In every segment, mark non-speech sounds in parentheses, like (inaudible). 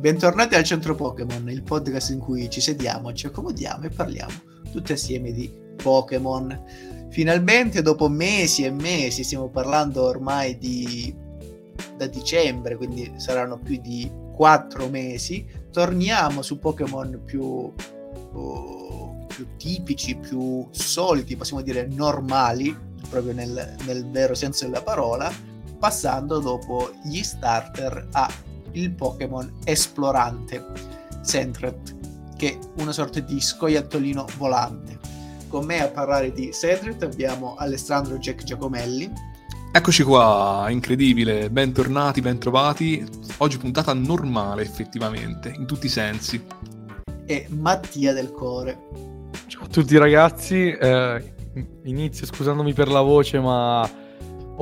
Bentornati al Centro Pokémon, il podcast in cui ci sediamo, ci accomodiamo e parliamo tutti assieme di Pokémon. Finalmente, dopo mesi e mesi, stiamo parlando ormai di da dicembre, quindi saranno più di quattro mesi, torniamo su Pokémon più, uh, più tipici, più soliti, possiamo dire normali, proprio nel, nel vero senso della parola, passando dopo gli starter a il Pokémon esplorante Sentret, che è una sorta di scoiattolino volante. Con me a parlare di Sentret abbiamo Alessandro Jack Giacomelli. Eccoci qua, incredibile, bentornati, bentrovati. Oggi puntata normale effettivamente, in tutti i sensi. E Mattia del Core. Ciao a tutti ragazzi, eh, inizio scusandomi per la voce ma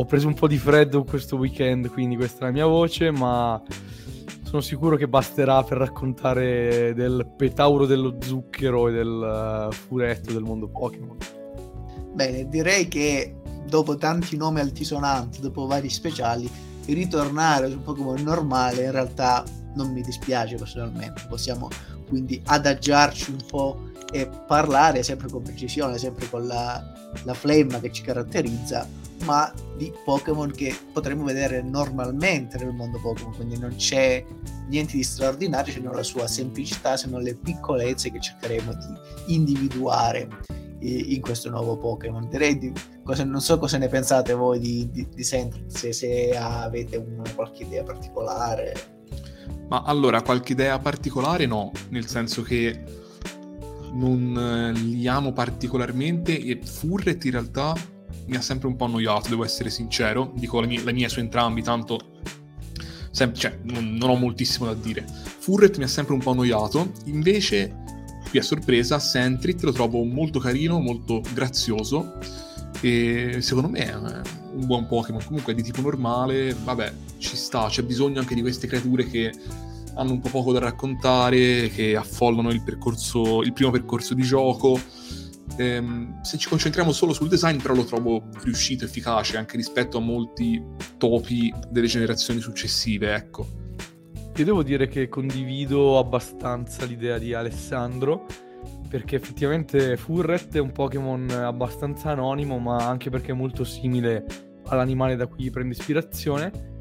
ho preso un po' di freddo questo weekend, quindi questa è la mia voce, ma sono sicuro che basterà per raccontare del petauro dello zucchero e del uh, furetto del mondo Pokémon. Bene, direi che dopo tanti nomi altisonanti, dopo vari speciali, ritornare su Pokémon normale in realtà non mi dispiace personalmente. Possiamo quindi adagiarci un po' e parlare sempre con precisione, sempre con la, la flemma che ci caratterizza, ma di Pokémon che potremmo vedere normalmente nel mondo Pokémon, quindi non c'è niente di straordinario se non la sua semplicità, se non le piccolezze che cercheremo di individuare in questo nuovo Pokémon. Non so cosa ne pensate voi di, di, di Sentrix, se, avete una, qualche idea particolare. Ma allora, qualche idea particolare no, nel senso che non eh, li amo particolarmente e Furret in realtà mi ha sempre un po' annoiato, devo essere sincero, dico la mia, la mia su entrambi, tanto sem- cioè, non, non, ho moltissimo da dire. Furret mi ha sempre un po' annoiato, invece qui a sorpresa Sentrit lo trovo molto carino, molto grazioso. E secondo me è un buon Pokémon, comunque è di tipo normale, vabbè, ci sta, c'è bisogno anche di queste creature che hanno un po' poco da raccontare, che affollano il, percorso, il primo percorso di gioco. Ehm, se ci concentriamo solo sul design, però lo trovo riuscito, efficace anche rispetto a molti topi delle generazioni successive, ecco. Io devo dire che condivido abbastanza l'idea di Alessandro, perché effettivamente Furret è un Pokémon abbastanza anonimo, ma anche perché è molto simile all'animale da cui prende ispirazione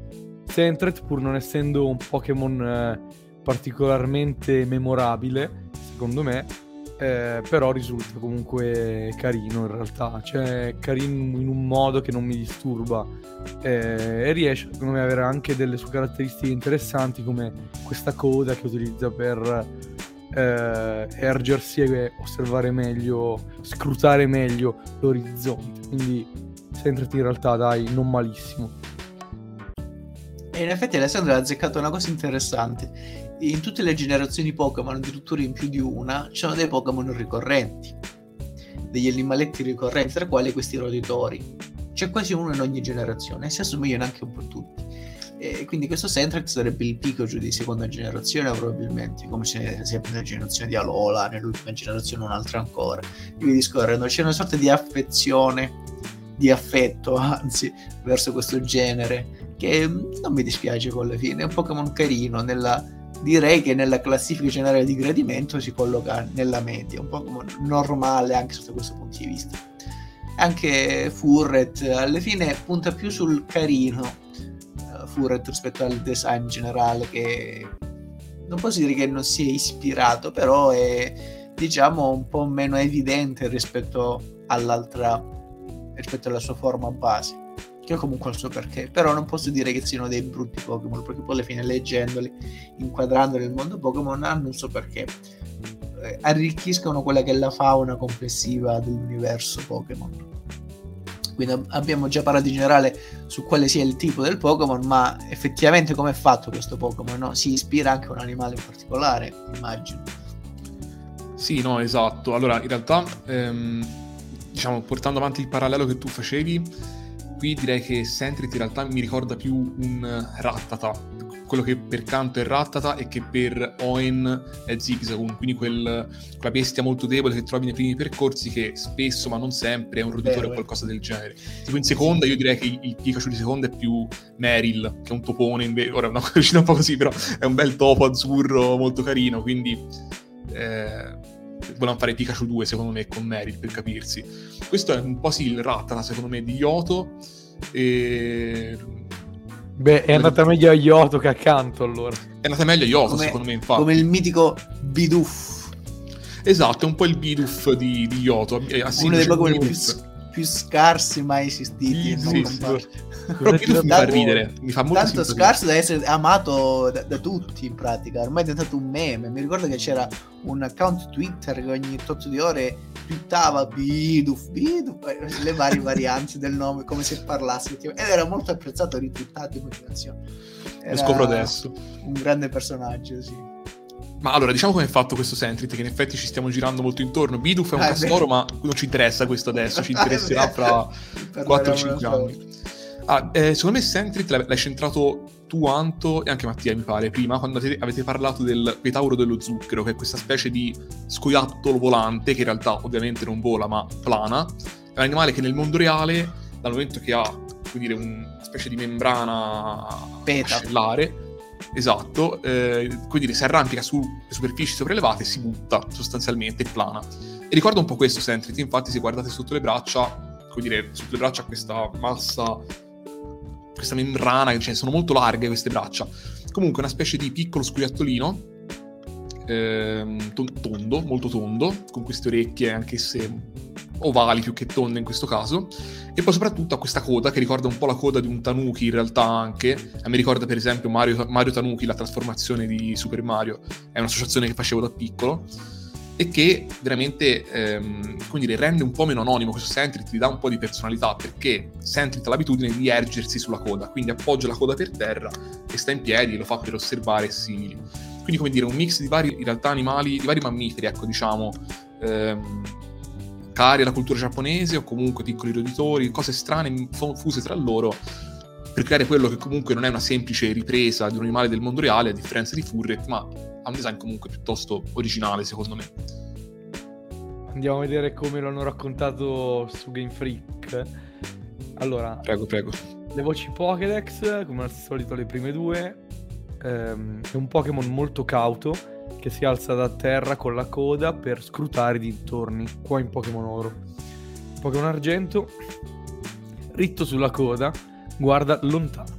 Sentret, pur non essendo un Pokémon eh, particolarmente memorabile, secondo me, eh, però risulta comunque carino in realtà, cioè carino in un modo che non mi disturba eh, e riesce secondo me ad avere anche delle sue caratteristiche interessanti come questa coda che utilizza per eh, ergersi e osservare meglio, scrutare meglio l'orizzonte, quindi Sentret in realtà dai, non malissimo. E in effetti Alessandro ha azzeccato una cosa interessante. In tutte le generazioni Pokémon, addirittura in più di una, ci sono dei Pokémon ricorrenti, degli animaletti ricorrenti, tra quali questi roditori. C'è quasi uno in ogni generazione si assomigliano anche un po' tutti. E quindi questo Sentrex sarebbe il Pikachu di seconda generazione probabilmente, come c'è sempre nella generazione di Alola, nell'ultima generazione un'altra ancora. E vi discorrendo, c'è una sorta di affezione, di affetto (laughs) anzi, verso questo genere che non mi dispiace con la fine, è un Pokémon carino, nella, direi che nella classifica generale di gradimento si colloca nella media, un Pokémon normale anche sotto questo punto di vista. Anche Furret alla fine punta più sul carino, uh, Furret rispetto al design generale che non posso dire che non sia ispirato, però è diciamo un po' meno evidente rispetto all'altra rispetto alla sua forma base che ha comunque il suo perché, però non posso dire che siano dei brutti Pokémon, perché poi alla fine leggendoli, inquadrandoli nel mondo Pokémon hanno un suo perché, eh, arricchiscono quella che è la fauna complessiva dell'universo Pokémon. Quindi abbiamo già parlato in generale su quale sia il tipo del Pokémon, ma effettivamente come è fatto questo Pokémon? No? Si ispira anche a un animale in particolare, immagino. Sì, no, esatto. Allora, in realtà, ehm, diciamo, portando avanti il parallelo che tu facevi, qui direi che Sentrit in realtà mi ricorda più un Rattata, quello che per canto è Rattata e che per Oen è Zigzagoon, quindi quel, quella bestia molto debole che trovi nei primi percorsi che spesso, ma non sempre, è un roditore o qualcosa del genere. Tipo in seconda io direi che il, Pikachu di seconda è più Meryl, che è un topone, invece, ora (laughs) è uscito un po' così, però è un bel topo azzurro molto carino, quindi... Eh, volevano fare Pikachu 2 secondo me con Meryl per capirsi questo è un po' sì il Rattata secondo me di Yoto e Beh, è andata meglio a Yoto che accanto allora. È andata meglio a Yoto, come, secondo me, infatti. Come il mitico Bidoof. Esatto, è un po' il Bidoof di, di Yoto. Uno dei Pokémon più, più, scarsi mai esistiti. Sì, sì, Però Bidoof mi fa ridere, mi fa molto Tanto scarso da essere amato da, da, tutti, in pratica. Ormai è diventato un meme. Mi ricordo che c'era un account Twitter che ogni tot di ore twittava Biduf, Biduf, eh, le varie varianti del nome, come se parlasse. Ed era molto apprezzato, ritwittato in continuazione. Lo scopro adesso. Un grande personaggio, sì. Ma allora, diciamo come è fatto questo Sentrit, che in effetti ci stiamo girando molto intorno. Biduf è un ah, castoro, ma non ci interessa questo adesso, ci (laughs) interesserà fra 4-5 anni. Ah, eh, secondo me Sentrit l'hai centrato tu, Anto, e anche Mattia, mi pare, prima, quando avete parlato del petauro dello zucchero, che è questa specie di scoiattolo volante, che in realtà ovviamente non vola, ma plana. È un animale che nel mondo reale, dal momento che ha, come dire, una specie di membrana ascellare, esatto, eh, dire, si arrampica su superfici sopraelevate e si butta sostanzialmente, plana. E ricorda un po' questo Sentrit, infatti se guardate sotto le braccia, come dire, sotto le braccia questa massa questa membrana, cioè sono molto larghe queste braccia. Comunque una specie di piccolo scoiattolino, ehm, tondo, molto tondo, con queste orecchie anch'esse ovali più che tonde in questo caso, e poi soprattutto ha questa coda che ricorda un po' la coda di un Tanuki in realtà anche, a me ricorda per esempio Mario, Mario Tanuki, la trasformazione di Super Mario, è un'associazione che facevo da piccolo, e che veramente ehm, dire, rende un po' meno anonimo questo Sentrit, ti dà un po' di personalità perché Sentrit ha l'abitudine di ergersi sulla coda, quindi appoggia la coda per terra e sta in piedi e lo fa per osservare simili. Quindi come dire, un mix di vari in realtà animali, di vari mammiferi, ecco diciamo, ehm, cari alla cultura giapponese o comunque piccoli roditori, cose strane fuse tra loro per creare quello che comunque non è una semplice ripresa di un animale del mondo reale, a differenza di Furret, ma ha un design comunque piuttosto originale, secondo me. Andiamo a vedere come l'hanno raccontato su Game Freak. Allora, prego, prego. Le voci Pokédex, come al solito le prime due, ehm, è un Pokémon molto cauto che si alza da terra con la coda per scrutare i dintorni, qua in Pokémon Oro. Pokémon Argento, ritto sulla coda, guarda lontano.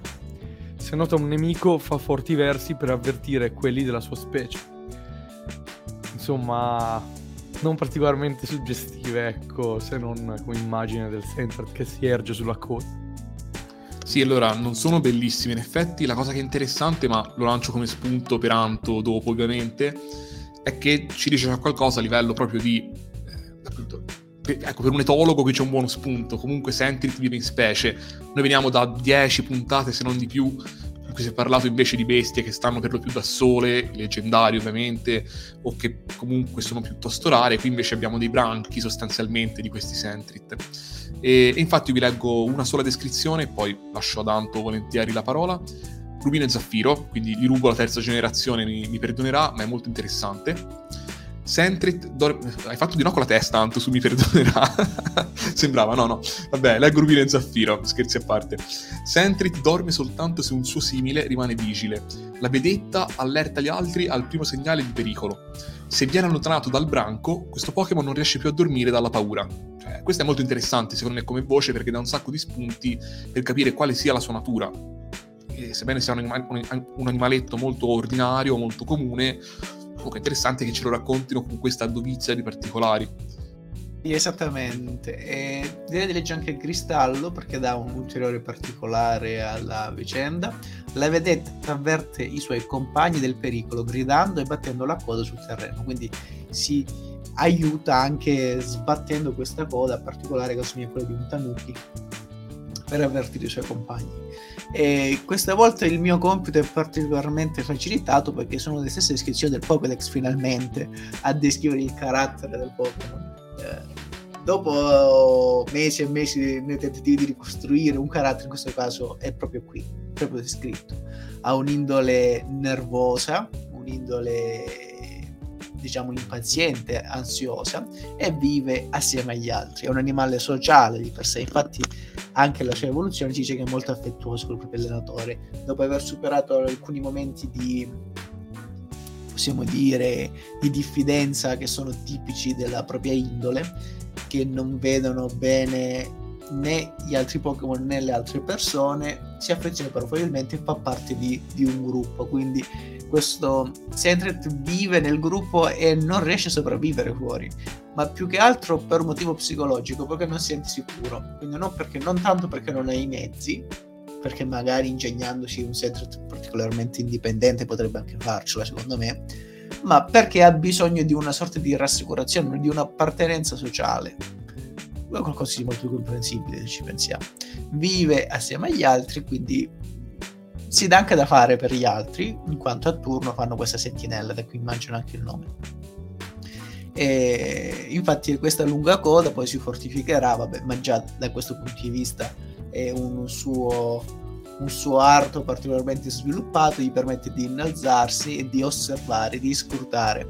Se nota un nemico fa forti versi per avvertire quelli della sua specie. Insomma, non particolarmente suggestive, ecco, se non come immagine del Sentret che si erge sulla coda. Sì, allora, non sono bellissime in effetti, la cosa che è interessante, ma lo lancio come spunto per Anto dopo ovviamente, è che ci dice qualcosa a livello proprio di, eh, appunto, ecco, per un etologo qui c'è un buono spunto. Comunque Sentrit vive in specie. Noi veniamo da 10 puntate, se non di più, cui si è parlato invece di bestie che stanno per lo più da sole, leggendari ovviamente, o che comunque sono piuttosto rare. Qui invece abbiamo dei branchi sostanzialmente di questi Sentrit. E, e infatti vi leggo una sola descrizione e poi lascio ad Anto volentieri la parola. Rubino e Zaffiro, quindi gli rubo la terza generazione, mi, mi perdonerà, ma è molto interessante. Sentrit dorme... Hai fatto di no con la testa, tanto su mi perdonerà. (laughs) Sembrava, no, no. Vabbè, leggo Rubino e Zaffiro, scherzi a parte. Sentrit dorme soltanto se un suo simile rimane vigile. La vedetta allerta gli altri al primo segnale di pericolo. Se viene allontanato dal branco, questo Pokémon non riesce più a dormire dalla paura. Cioè, questo è molto interessante, secondo me, come voce, perché dà un sacco di spunti per capire quale sia la sua natura. E sebbene sia un, anima- un animaletto molto ordinario, molto comune, comunque interessante che ce lo raccontino con questa dovizia di particolari. Esattamente, e direi di leggere anche il cristallo perché dà un ulteriore particolare alla vicenda. La vedetta avverte i suoi compagni del pericolo gridando e battendo la coda sul terreno, quindi si aiuta anche sbattendo questa coda particolare che assomiglia a quella di un tanuki per avvertire i suoi compagni. E questa volta il mio compito è particolarmente facilitato perché sono le stesse descrizioni del Pokédex finalmente a descrivere il carattere del Pokémon. Eh, dopo mesi e mesi nei tentativi di ricostruire un carattere, in questo caso è proprio qui, proprio descritto. Ha un'indole nervosa, un'indole diciamo impaziente, ansiosa e vive assieme agli altri. È un animale sociale di per sé, infatti anche la sua evoluzione ci dice che è molto affettuoso con il proprio allenatore. Dopo aver superato alcuni momenti di possiamo dire di diffidenza che sono tipici della propria indole, che non vedono bene né gli altri Pokémon né le altre persone, si affeziona però probabilmente fa parte di, di un gruppo, quindi questo Sentret vive nel gruppo e non riesce a sopravvivere fuori, ma più che altro per un motivo psicologico, perché non si sente sicuro. Quindi non, perché, non tanto perché non ha i mezzi, perché magari ingegnandosi un Sentret particolarmente indipendente potrebbe anche farcela, secondo me, ma perché ha bisogno di una sorta di rassicurazione, di un'appartenenza sociale. È qualcosa di molto comprensibile se ci pensiamo. Vive assieme agli altri, quindi si dà anche da fare per gli altri, in quanto a turno fanno questa sentinella, da cui immagino anche il nome. E infatti questa lunga coda poi si fortificherà, vabbè, ma già da questo punto di vista è un suo, un suo arto particolarmente sviluppato, gli permette di innalzarsi e di osservare, di scrutare.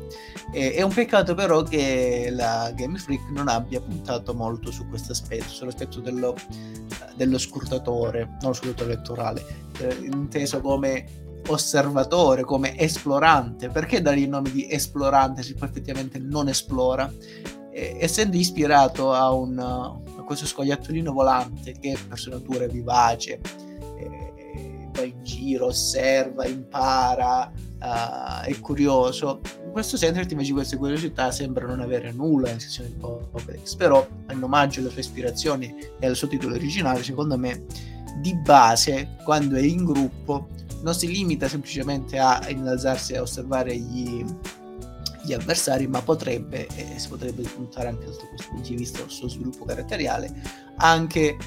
E, è un peccato però che la Game Freak non abbia puntato molto su questo aspetto, sull'aspetto dello, dello scrutatore, non scrutatore elettorale, eh, inteso come osservatore, come esplorante. Perché dare il nome di esplorante se poi effettivamente non esplora? Eh, essendo ispirato a, un, questo scoiattolino volante che per sua natura è vivace, va in giro, osserva, impara, uh, è curioso. In questo senso invece queste curiosità sembrano non avere nulla in sezione di Pokédex, però in omaggio alle sue ispirazioni e al suo titolo originale, secondo me, di base, quando è in gruppo, non si limita semplicemente a innalzarsi a osservare gli, gli avversari, ma potrebbe, e si potrebbe puntare anche da questo punto di vista al suo sviluppo caratteriale, anche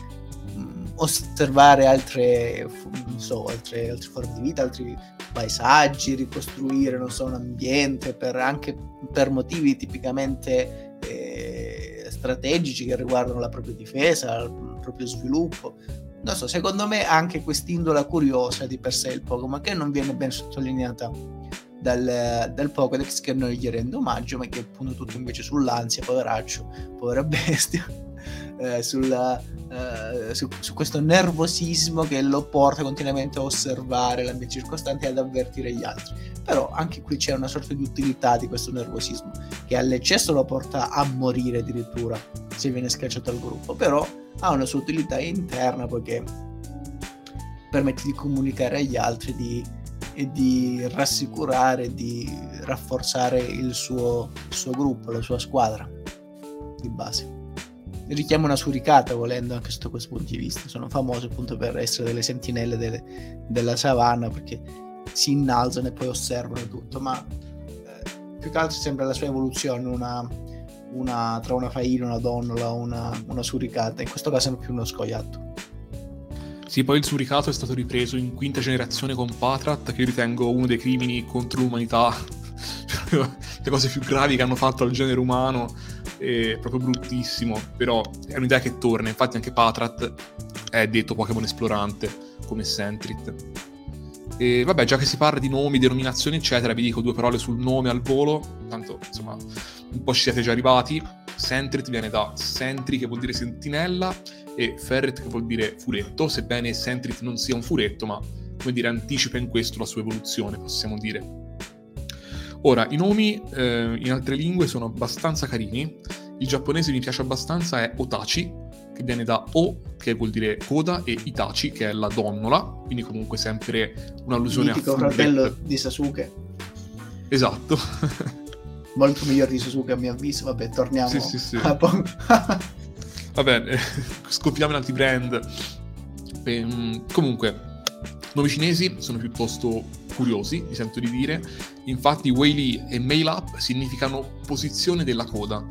osservare altre, so, altre, altre, forme di vita, altri paesaggi, ricostruire so, un ambiente per, anche per motivi tipicamente eh, strategici che riguardano la propria difesa, il proprio sviluppo. Non so, secondo me anche quest'indola curiosa di per sé il Pokémon che non viene ben sottolineata dal, dal Pokédex che non gli rende omaggio, ma che punta tutto invece sull'ansia, poveraccio, povera (laughs) bestia eh, sulla, eh, su, su, questo nervosismo che lo porta continuamente a osservare l'ambiente circostante e ad avvertire gli altri. Però anche qui c'è una sorta di utilità di questo nervosismo che all'eccesso lo porta a morire addirittura se viene scacciato dal gruppo, però ha una sua utilità interna poiché permette di comunicare agli altri di, e di rassicurare, di rafforzare il suo, il suo gruppo, la sua squadra di base richiama una suricata volendo anche sotto questo punto di vista. Sono famose appunto per essere delle sentinelle delle, della savana perché si innalzano e poi osservano tutto. Ma eh, più che altro sembra la sua evoluzione una, una, tra una faina, una donnola una, una suricata. In questo caso è più uno scoiattolo. Sì, poi il suricato è stato ripreso in quinta generazione con Patrat, che io ritengo uno dei crimini contro l'umanità, le cose più gravi che hanno fatto al genere umano è proprio bruttissimo, però è un'idea che torna, infatti anche Patrat è detto Pokémon esplorante come Sentrit. E vabbè, già che si parla di nomi, denominazioni, eccetera, vi dico due parole sul nome al volo, tanto insomma un po' ci siete già arrivati. Sentrit viene da Sentry che vuol dire sentinella e Ferret che vuol dire furetto, sebbene Sentrit non sia un furetto, ma come dire anticipa in questo la sua evoluzione, possiamo dire. Ora, i nomi eh, in altre lingue sono abbastanza carini. Il giapponese mi piace abbastanza, è Otachi, che viene da O, che vuol dire coda, e Itachi, che è la donnola, quindi comunque sempre un'allusione a fratello di Sasuke. Esatto. (laughs) Molto migliore di Sasuke a mio avviso, vabbè, torniamo sì, sì, sì. a po'. (laughs) Va bene, scopriamo in altri brand. Ehm, comunque, nomi cinesi sono piuttosto curiosi, mi sento di dire. Infatti Wei e Mail Up significano posizione della coda,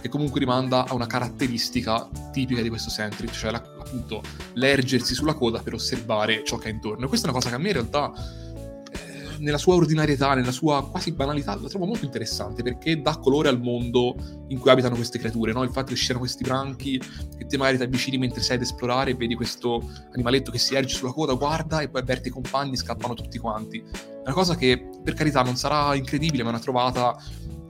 che comunque rimanda a una caratteristica tipica di questo Centric, cioè la, appunto l'ergersi sulla coda per osservare ciò che è intorno. E questa è una cosa che a me in realtà nella sua ordinarietà, nella sua quasi banalità, la trovo molto interessante perché dà colore al mondo in cui abitano queste creature, no? Il fatto che ci siano questi branchi, che te magari ti avvicini mentre sei ad esplorare e vedi questo animaletto che si erge sulla coda, guarda e poi avverte i compagni, scappano tutti quanti. Una cosa che, per carità, non sarà incredibile, ma è una trovata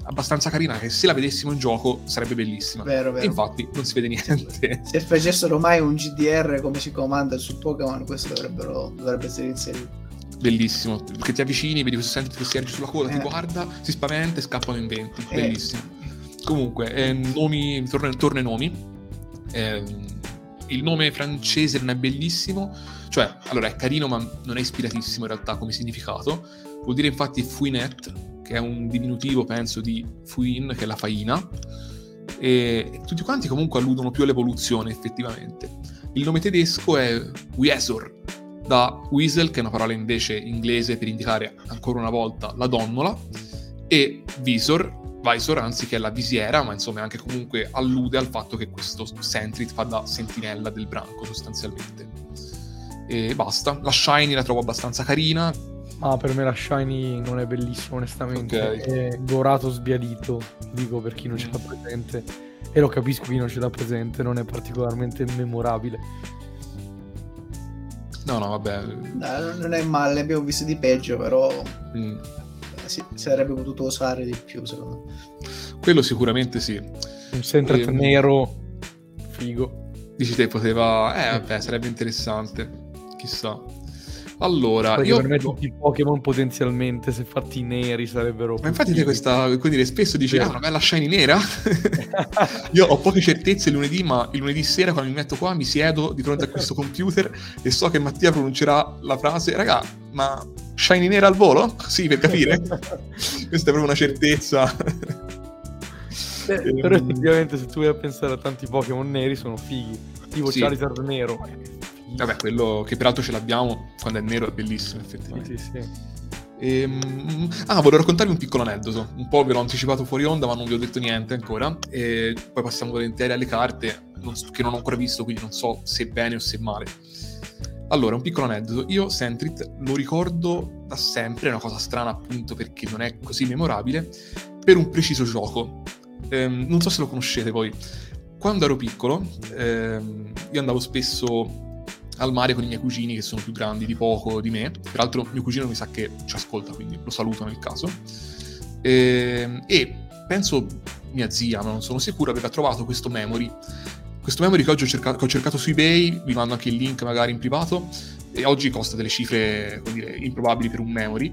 abbastanza carina che se la vedessimo in gioco sarebbe bellissima. Vero, vero. E infatti non si vede niente. (laughs) Se facessero mai un GDR come si comanda su Pokémon, questo dovrebbe essere inserito bellissimo. Perché ti avvicini, vedi questo senti che si erge sulla coda, eh. ti guarda, si spaventa e scappano in venti. Eh. Bellissimo. Comunque, eh, nomi, torno, torno ai nomi. Eh, il nome francese non è bellissimo, cioè, allora è carino, ma non è ispiratissimo in realtà come significato. Vuol dire infatti Fouinette, che è un diminutivo, penso, di Fouin, che è la faina. E tutti quanti comunque alludono più all'evoluzione, effettivamente. Il nome tedesco è Wiesor, da Weasel, che è una parola invece inglese per indicare ancora una volta la donnola, e Visor, Visor, anzi che è la visiera, ma insomma anche comunque allude al fatto che questo Sentrit fa da sentinella del branco sostanzialmente. E basta. La Shiny la trovo abbastanza carina. Ma per me la Shiny non è bellissima onestamente, okay. è dorato sbiadito, dico per chi non ce l'ha mm. presente. E lo capisco chi non ce l'ha presente, non è particolarmente memorabile. No, no, vabbè. No, non è male, abbiamo visto di peggio, però mm. si, sarebbe potuto usare di più, secondo me. Quello sicuramente sì. Un Sentret e... nero, figo. Dici te, poteva... Eh, vabbè, sarebbe interessante. Chissà. Allora, Perché io... per me tutti i Pokémon potenzialmente, se fatti neri, sarebbero... Ma infatti te questa... Quindi spesso dici, ah, una bella shiny nera? (laughs) io ho poche certezze il lunedì, ma il lunedì sera quando mi metto qua mi siedo di fronte a questo computer e so che Mattia pronuncerà la frase, raga, ma shiny nera al volo? (laughs) Sì, per capire. (laughs) questa è proprio una certezza. Eh, però ehm. effettivamente se tu vai a pensare a tanti Pokémon neri sono fighi. Tipo sì. Charizard nero Vabbè, quello che peraltro ce l'abbiamo quando è nero è bellissimo, effettivamente. Sì, sì, sì. Ehm... Ah, volevo raccontarvi un piccolo aneddoto. Un po' ve l'ho anticipato fuori onda, ma non vi ho detto niente ancora. E poi passiamo volentieri alle carte, non so, che non ho ancora visto, quindi non so se bene o se male. Allora, un piccolo aneddoto. Io Sentrit lo ricordo da sempre, è una cosa strana appunto perché non è così memorabile, per un preciso gioco. Ehm, non so se lo conoscete voi. Quando ero piccolo, ehm, io andavo spesso al mare con i miei cugini che sono più grandi di poco di me. Peraltro mio cugino mi sa che ci ascolta, quindi lo saluto nel caso. E, ehm, e penso mia zia, ma non sono sicuro, aveva trovato questo memory. Questo memory che oggi ho cercato, che ho cercato su eBay, vi mando anche il link magari in privato, e oggi costa delle cifre, dire, improbabili per un memory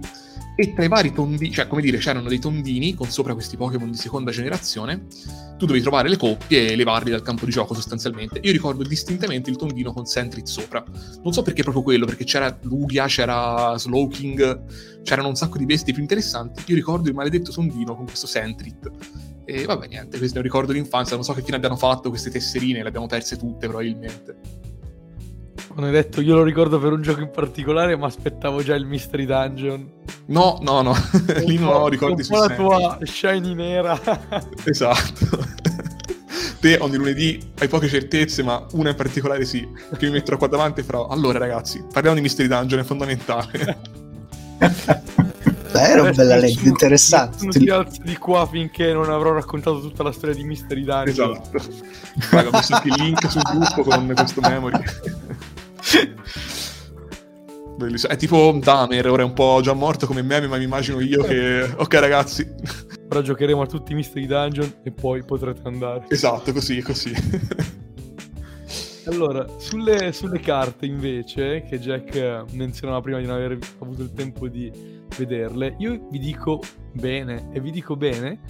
e tra i vari tondini, cioè come dire, c'erano dei tondini con sopra questi Pokémon di seconda generazione, tu dovevi trovare le coppie e levarli dal campo di gioco sostanzialmente. Io ricordo distintamente il tondino con Sentrit sopra. Non so perché proprio quello, perché c'era Lugia, c'era Slowking, c'erano un sacco di bestie più interessanti. Io ricordo il maledetto tondino con questo Sentrit. E vabbè, niente, questo è un ricordo d'infanzia, non so che fine abbiano fatto queste tesserine, le abbiamo perse tutte probabilmente. Quando hai detto io lo ricordo per un gioco in particolare, ma aspettavo già il Mystery Dungeon. No, no, no, (laughs) lì non ho ricordi su la tua shiny nera. (laughs) esatto. Te ogni lunedì hai poche certezze, ma una in particolare sì, che mi metterò qua davanti e farò. Allora ragazzi, parliamo di Mystery Dungeon, è fondamentale. (laughs) Beh, era una bella legge, interessante. Non ti alzi di qua finché non avrò raccontato tutta la storia di Mystery Dungeon. Esatto. Raga, ho messo anche il link sul gruppo con questo memory. Bellissimo. È tipo Damer, ora è un po' già morto come meme, ma mi immagino io che... (laughs) Ok ragazzi. Ora giocheremo a tutti i Mystery Dungeon e poi potrete andare. Esatto, così, così. allora, sulle, sulle, carte invece, che Jack menzionava prima di non aver avuto il tempo di vederle, io vi dico bene, e vi dico bene,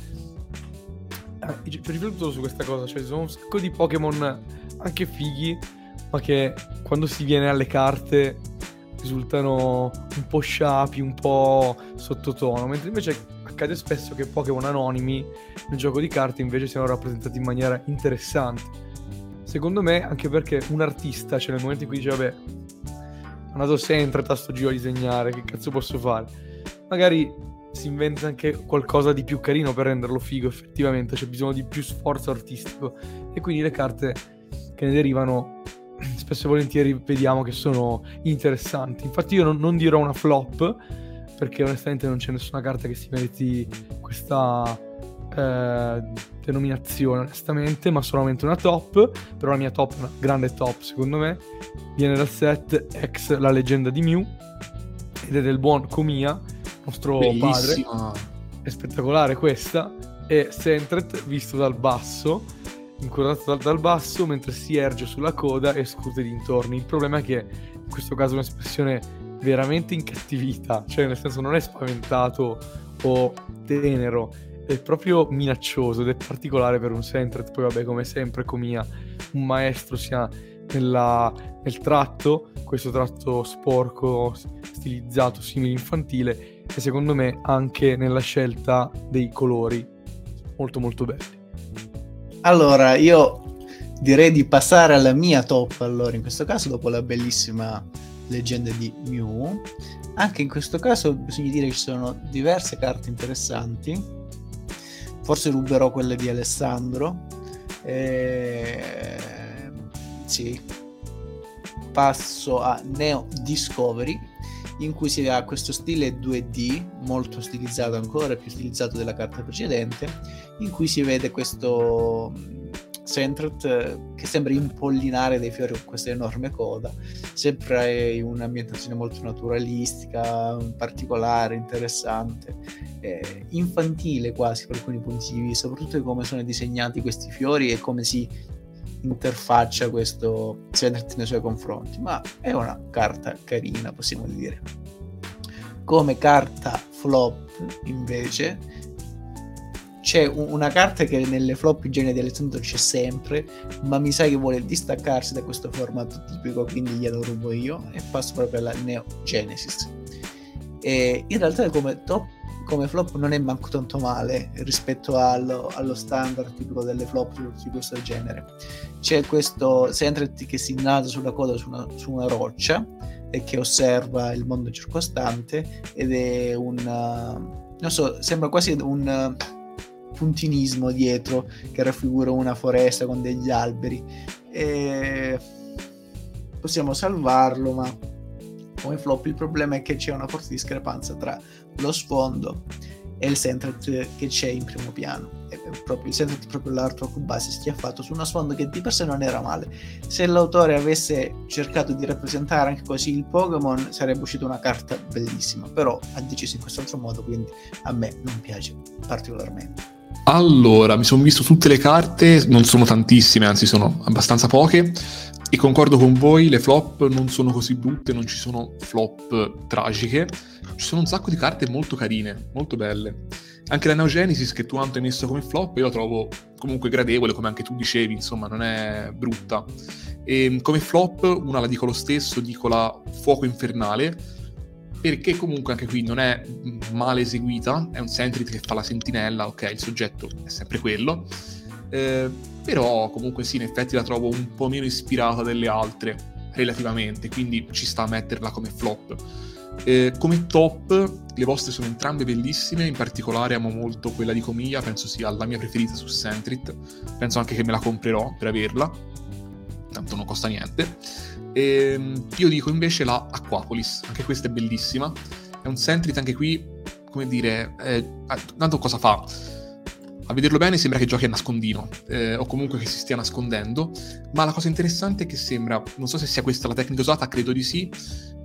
eh, riflettuto su questa cosa, cioè ci sono un sacco di Pokémon anche fighi ma che quando si viene alle carte risultano un po' sciapi, un po' sottotono, mentre invece accade spesso che Pokémon anonimi nel gioco di carte invece siano rappresentati in maniera interessante. Secondo me anche perché un artista, cioè nel momento in cui dice vabbè, ho andato sempre tasto giro a disegnare, che cazzo posso fare? Magari si inventa anche qualcosa di più carino per renderlo figo effettivamente, c'è bisogno di più sforzo artistico e quindi le carte che ne derivano spesso e volentieri vediamo che sono interessanti. Infatti io non, non dirò una flop, perché onestamente non c'è nessuna carta che si meriti questa eh, denominazione onestamente, ma solamente una top, però la mia top, una grande top secondo me, viene dal set ex La leggenda di Mew ed è del buon Komiya, nostro Bellissima. padre. È spettacolare questa, e Sentret visto dal basso, inquadrato dal, dal basso mentre si erge sulla coda e scute dintorni. Il problema è che in questo caso è un'espressione veramente incattivita, cioè nel senso non è spaventato o tenero, è proprio minaccioso ed è particolare per un Sentret, poi vabbè come sempre Comia, un maestro sia nella, nel tratto, questo tratto sporco, stilizzato, simile infantile, e secondo me anche nella scelta dei colori, molto molto belli. Allora, io direi di passare alla mia top, allora, in questo caso, dopo la bellissima leggenda di Mew. Anche in questo caso bisogna dire che ci sono diverse carte interessanti forse ruberò quelle di Alessandro. Eh, sì. Passo a Neo Discovery, in cui si ha questo stile 2D, molto stilizzato ancora, più stilizzato della carta precedente, in cui si vede questo Centret eh, che sembra impollinare dei fiori con questa enorme coda, sempre un'ambientazione molto naturalistica, particolare, interessante, eh, infantile quasi per alcuni punti di vista, soprattutto di come sono disegnati questi fiori e come si interfaccia questo Centret nei suoi confronti, ma è una carta carina, possiamo dire. Come carta flop invece c'è una carta che nelle flop genere di Alessandro c'è sempre, ma mi sa che vuole distaccarsi da questo formato tipico, quindi glielo rubo io e passo proprio alla Neo Genesis. E in realtà come top come flop non è manco tanto male rispetto allo, allo, standard tipico delle flop di questo genere. C'è questo Sentret che si innalza sulla coda su una, su una, roccia e che osserva il mondo circostante ed è un... non so, sembra quasi un puntinismo dietro che raffigura una foresta con degli alberi. E possiamo salvarlo, ma come flop il problema è che c'è una forte discrepanza tra lo sfondo e il centret che c'è in primo piano. È proprio il centret proprio l'artwork base fatto su uno sfondo che di per sé non era male. Se l'autore avesse cercato di rappresentare anche così il Pokémon sarebbe uscita una carta bellissima, però ha deciso in quest'altro modo, quindi a me non piace particolarmente. Allora, mi sono visto tutte le carte, non sono tantissime, anzi sono abbastanza poche, e concordo con voi, le flop non sono così brutte, non ci sono flop tragiche, ci sono un sacco di carte molto carine, molto belle. Anche la Neogenesis che tu Anto hai messo come flop, io la trovo comunque gradevole, come anche tu dicevi, insomma, non è brutta. E come flop, una la dico lo stesso, dico la Fuoco Infernale, perché comunque anche qui non è male eseguita, è un Sentrit che fa la sentinella, ok, il soggetto è sempre quello, eh, però comunque sì, in effetti la trovo un po' meno ispirata delle altre, relativamente, quindi ci sta a metterla come flop. Eh, come top, le vostre sono entrambe bellissime, in particolare amo molto quella di Comiglia, penso sia la mia preferita su Sentrit, penso anche che me la comprerò per averla, tanto non costa niente. E ehm, io dico invece la Aquapolis, anche questa è bellissima. È un Sentrit anche qui, come dire, eh, tanto cosa fa? A vederlo bene sembra che giochi a nascondino, eh, o comunque che si stia nascondendo, ma la cosa interessante è che sembra, non so se sia questa la tecnica usata, credo di sì,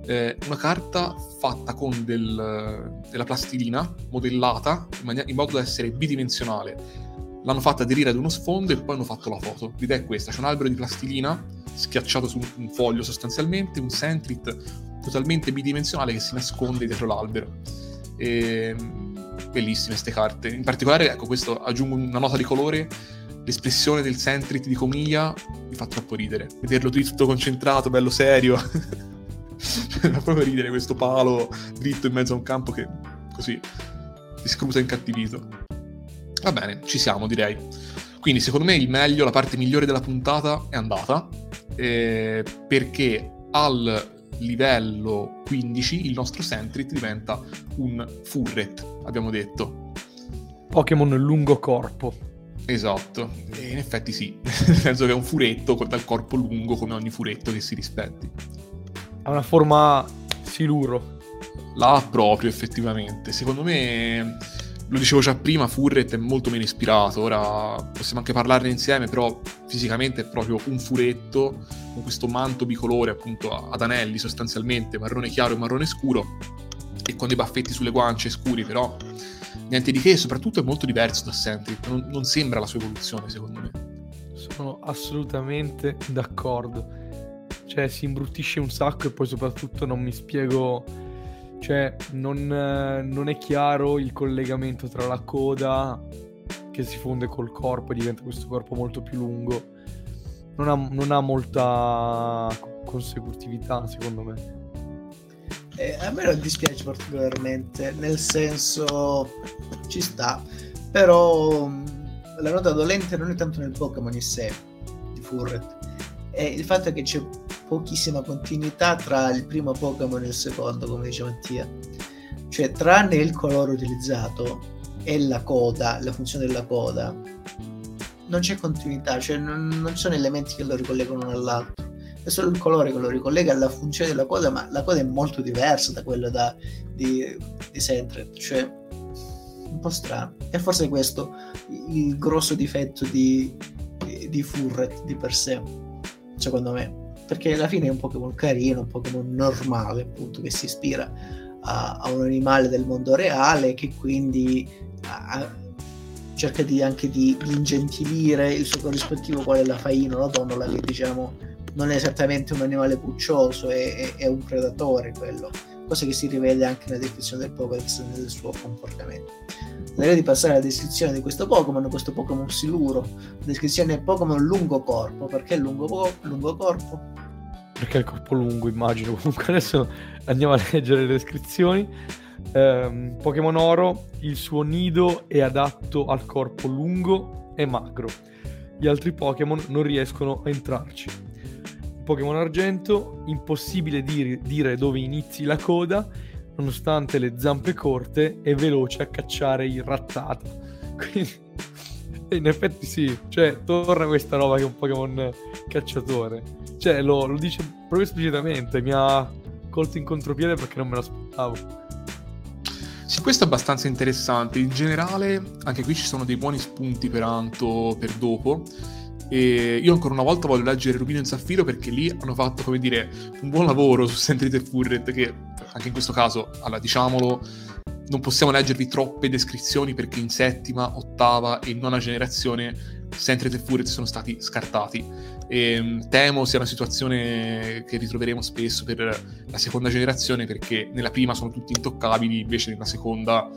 eh, una carta fatta con del, della plastilina modellata in, mani- in modo da essere bidimensionale l'hanno fatta aderire ad uno sfondo e poi hanno fatto la foto. L'idea è questa, c'è un albero di plastilina schiacciato su un foglio sostanzialmente, un Sentrit totalmente bidimensionale che si nasconde dietro l'albero. E... Bellissime queste carte. In particolare, ecco, questo aggiungo una nota di colore. L'espressione del Sentrit di Comiglia mi fa troppo ridere. Vederlo tutto concentrato, bello serio. (laughs) fa proprio ridere questo palo dritto in mezzo a un campo che così ti scruta incattivito. Va bene, ci siamo direi. Quindi secondo me il meglio, la parte migliore della puntata è andata, eh, perché al livello 15 il nostro Sentrit diventa un Furret, abbiamo detto. Pokémon lungo corpo. Esatto, e in effetti sì, (laughs) nel senso che è un furetto dal corpo lungo come ogni furetto che si rispetti. Ha una forma siluro. La proprio effettivamente. Secondo me, lo dicevo già prima, Furret è molto meno ispirato. Ora possiamo anche parlarne insieme, però fisicamente è proprio un furetto con questo manto bicolore, appunto ad anelli sostanzialmente, marrone chiaro e marrone scuro, e con dei baffetti sulle guance scuri, però niente di che, soprattutto è molto diverso da Sentry. Non, non sembra la sua evoluzione, secondo me. Sono assolutamente d'accordo. Cioè, si imbruttisce un sacco e poi soprattutto non mi spiego cioè, non, non, è chiaro il collegamento tra la coda che si fonde col corpo e diventa questo corpo molto più lungo. Non ha, non ha molta consecutività, secondo me. Eh, a me non dispiace particolarmente, nel senso ci sta, però la nota dolente non è tanto nel Pokémon in sé di Furret, è il fatto che c'è pochissima continuità tra il primo Pokémon e il secondo, come dice Mattia. Cioè, tranne il colore utilizzato e la coda, la funzione della coda, non c'è continuità, cioè non, non sono elementi che lo ricollegano uno all'altro. È solo il colore che lo ricollega alla funzione della coda, ma la coda è molto diversa da quella da, di, di Sentret, cioè un po' strano. E forse questo il grosso difetto di, di Furret di per sé, secondo me perché alla fine è un Pokémon carino, un Pokémon normale, appunto, che si ispira a, a un animale del mondo reale, che quindi a, cerca di, anche di, ingentilire il suo corrispettivo, quale la faina, la donnola, che diciamo non è esattamente un animale puccioso, è, è, è un predatore quello, cosa che si rivede anche nella descrizione del Pokédex nel suo comportamento. Direi di passare alla descrizione di questo Pokémon, questo Pokémon siluro, descrizione Pokémon lungo corpo, perché lungo, lungo corpo? perché il corpo lungo, immagino. (laughs) Comunque adesso andiamo a leggere le descrizioni. Eh, Pokémon Oro, il suo nido è adatto al corpo lungo e magro. Gli altri Pokémon non riescono a entrarci. Pokémon Argento, impossibile dir- dire dove inizi la coda, nonostante le zampe corte, è veloce a cacciare il rattata. (laughs) Quindi, in effetti sì, cioè torna questa roba che è un Pokémon cacciatore cioè, lo, lo dice proprio esplicitamente. Mi ha colto in contropiede perché non me l'aspettavo. Sì, questo è abbastanza interessante. In generale, anche qui ci sono dei buoni spunti per Anto per dopo. E io ancora una volta voglio leggere Rubino e Zaffiro perché lì hanno fatto, come dire, un buon lavoro su Sentrite e Furret che anche in questo caso, allora diciamolo, non possiamo leggervi troppe descrizioni perché in settima, ottava e nona generazione Sentrite e Furret sono stati scartati e ehm, temo sia una situazione che ritroveremo spesso per la seconda generazione perché nella prima sono tutti intoccabili, invece nella seconda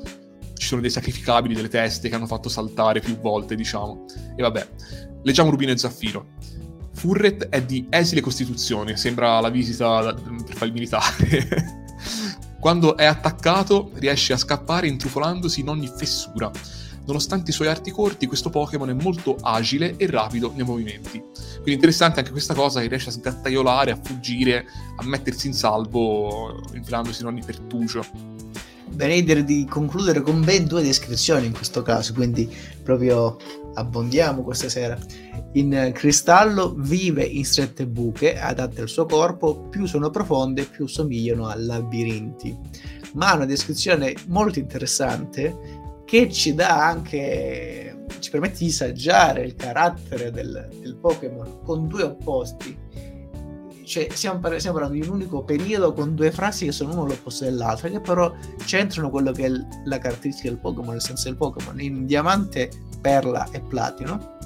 ci sono dei sacrificabili delle teste che hanno fatto saltare più volte, diciamo. E vabbè, leggiamo Rubino e Zaffiro. Furret è di esile costituzione, sembra la visita da, per fare il militare. (laughs) Quando è attaccato riesce a scappare intrufolandosi in ogni fessura Nonostante i suoi arti corti, questo Pokémon è molto agile e rapido nei movimenti. Quindi interessante anche questa cosa che riesce a sgattaiolare, a fuggire, a mettersi in salvo infilandosi in ogni pertugio. Bene direi di concludere con ben due descrizioni in questo caso, quindi proprio abbondiamo questa sera. In cristallo vive in strette buche, adatte al suo corpo, più sono profonde più somigliano a labirinti. Ma ha una descrizione molto interessante che ci dà anche, ci permette di saggiare il carattere del, del Pokémon con due opposti. Cioè, stiamo, par- stiamo, parlando di un unico periodo con due frasi che sono uno l'opposto dell'altro, che però centrano quello che è l- la caratteristica del Pokémon, senso del Pokémon. In diamante, perla e platino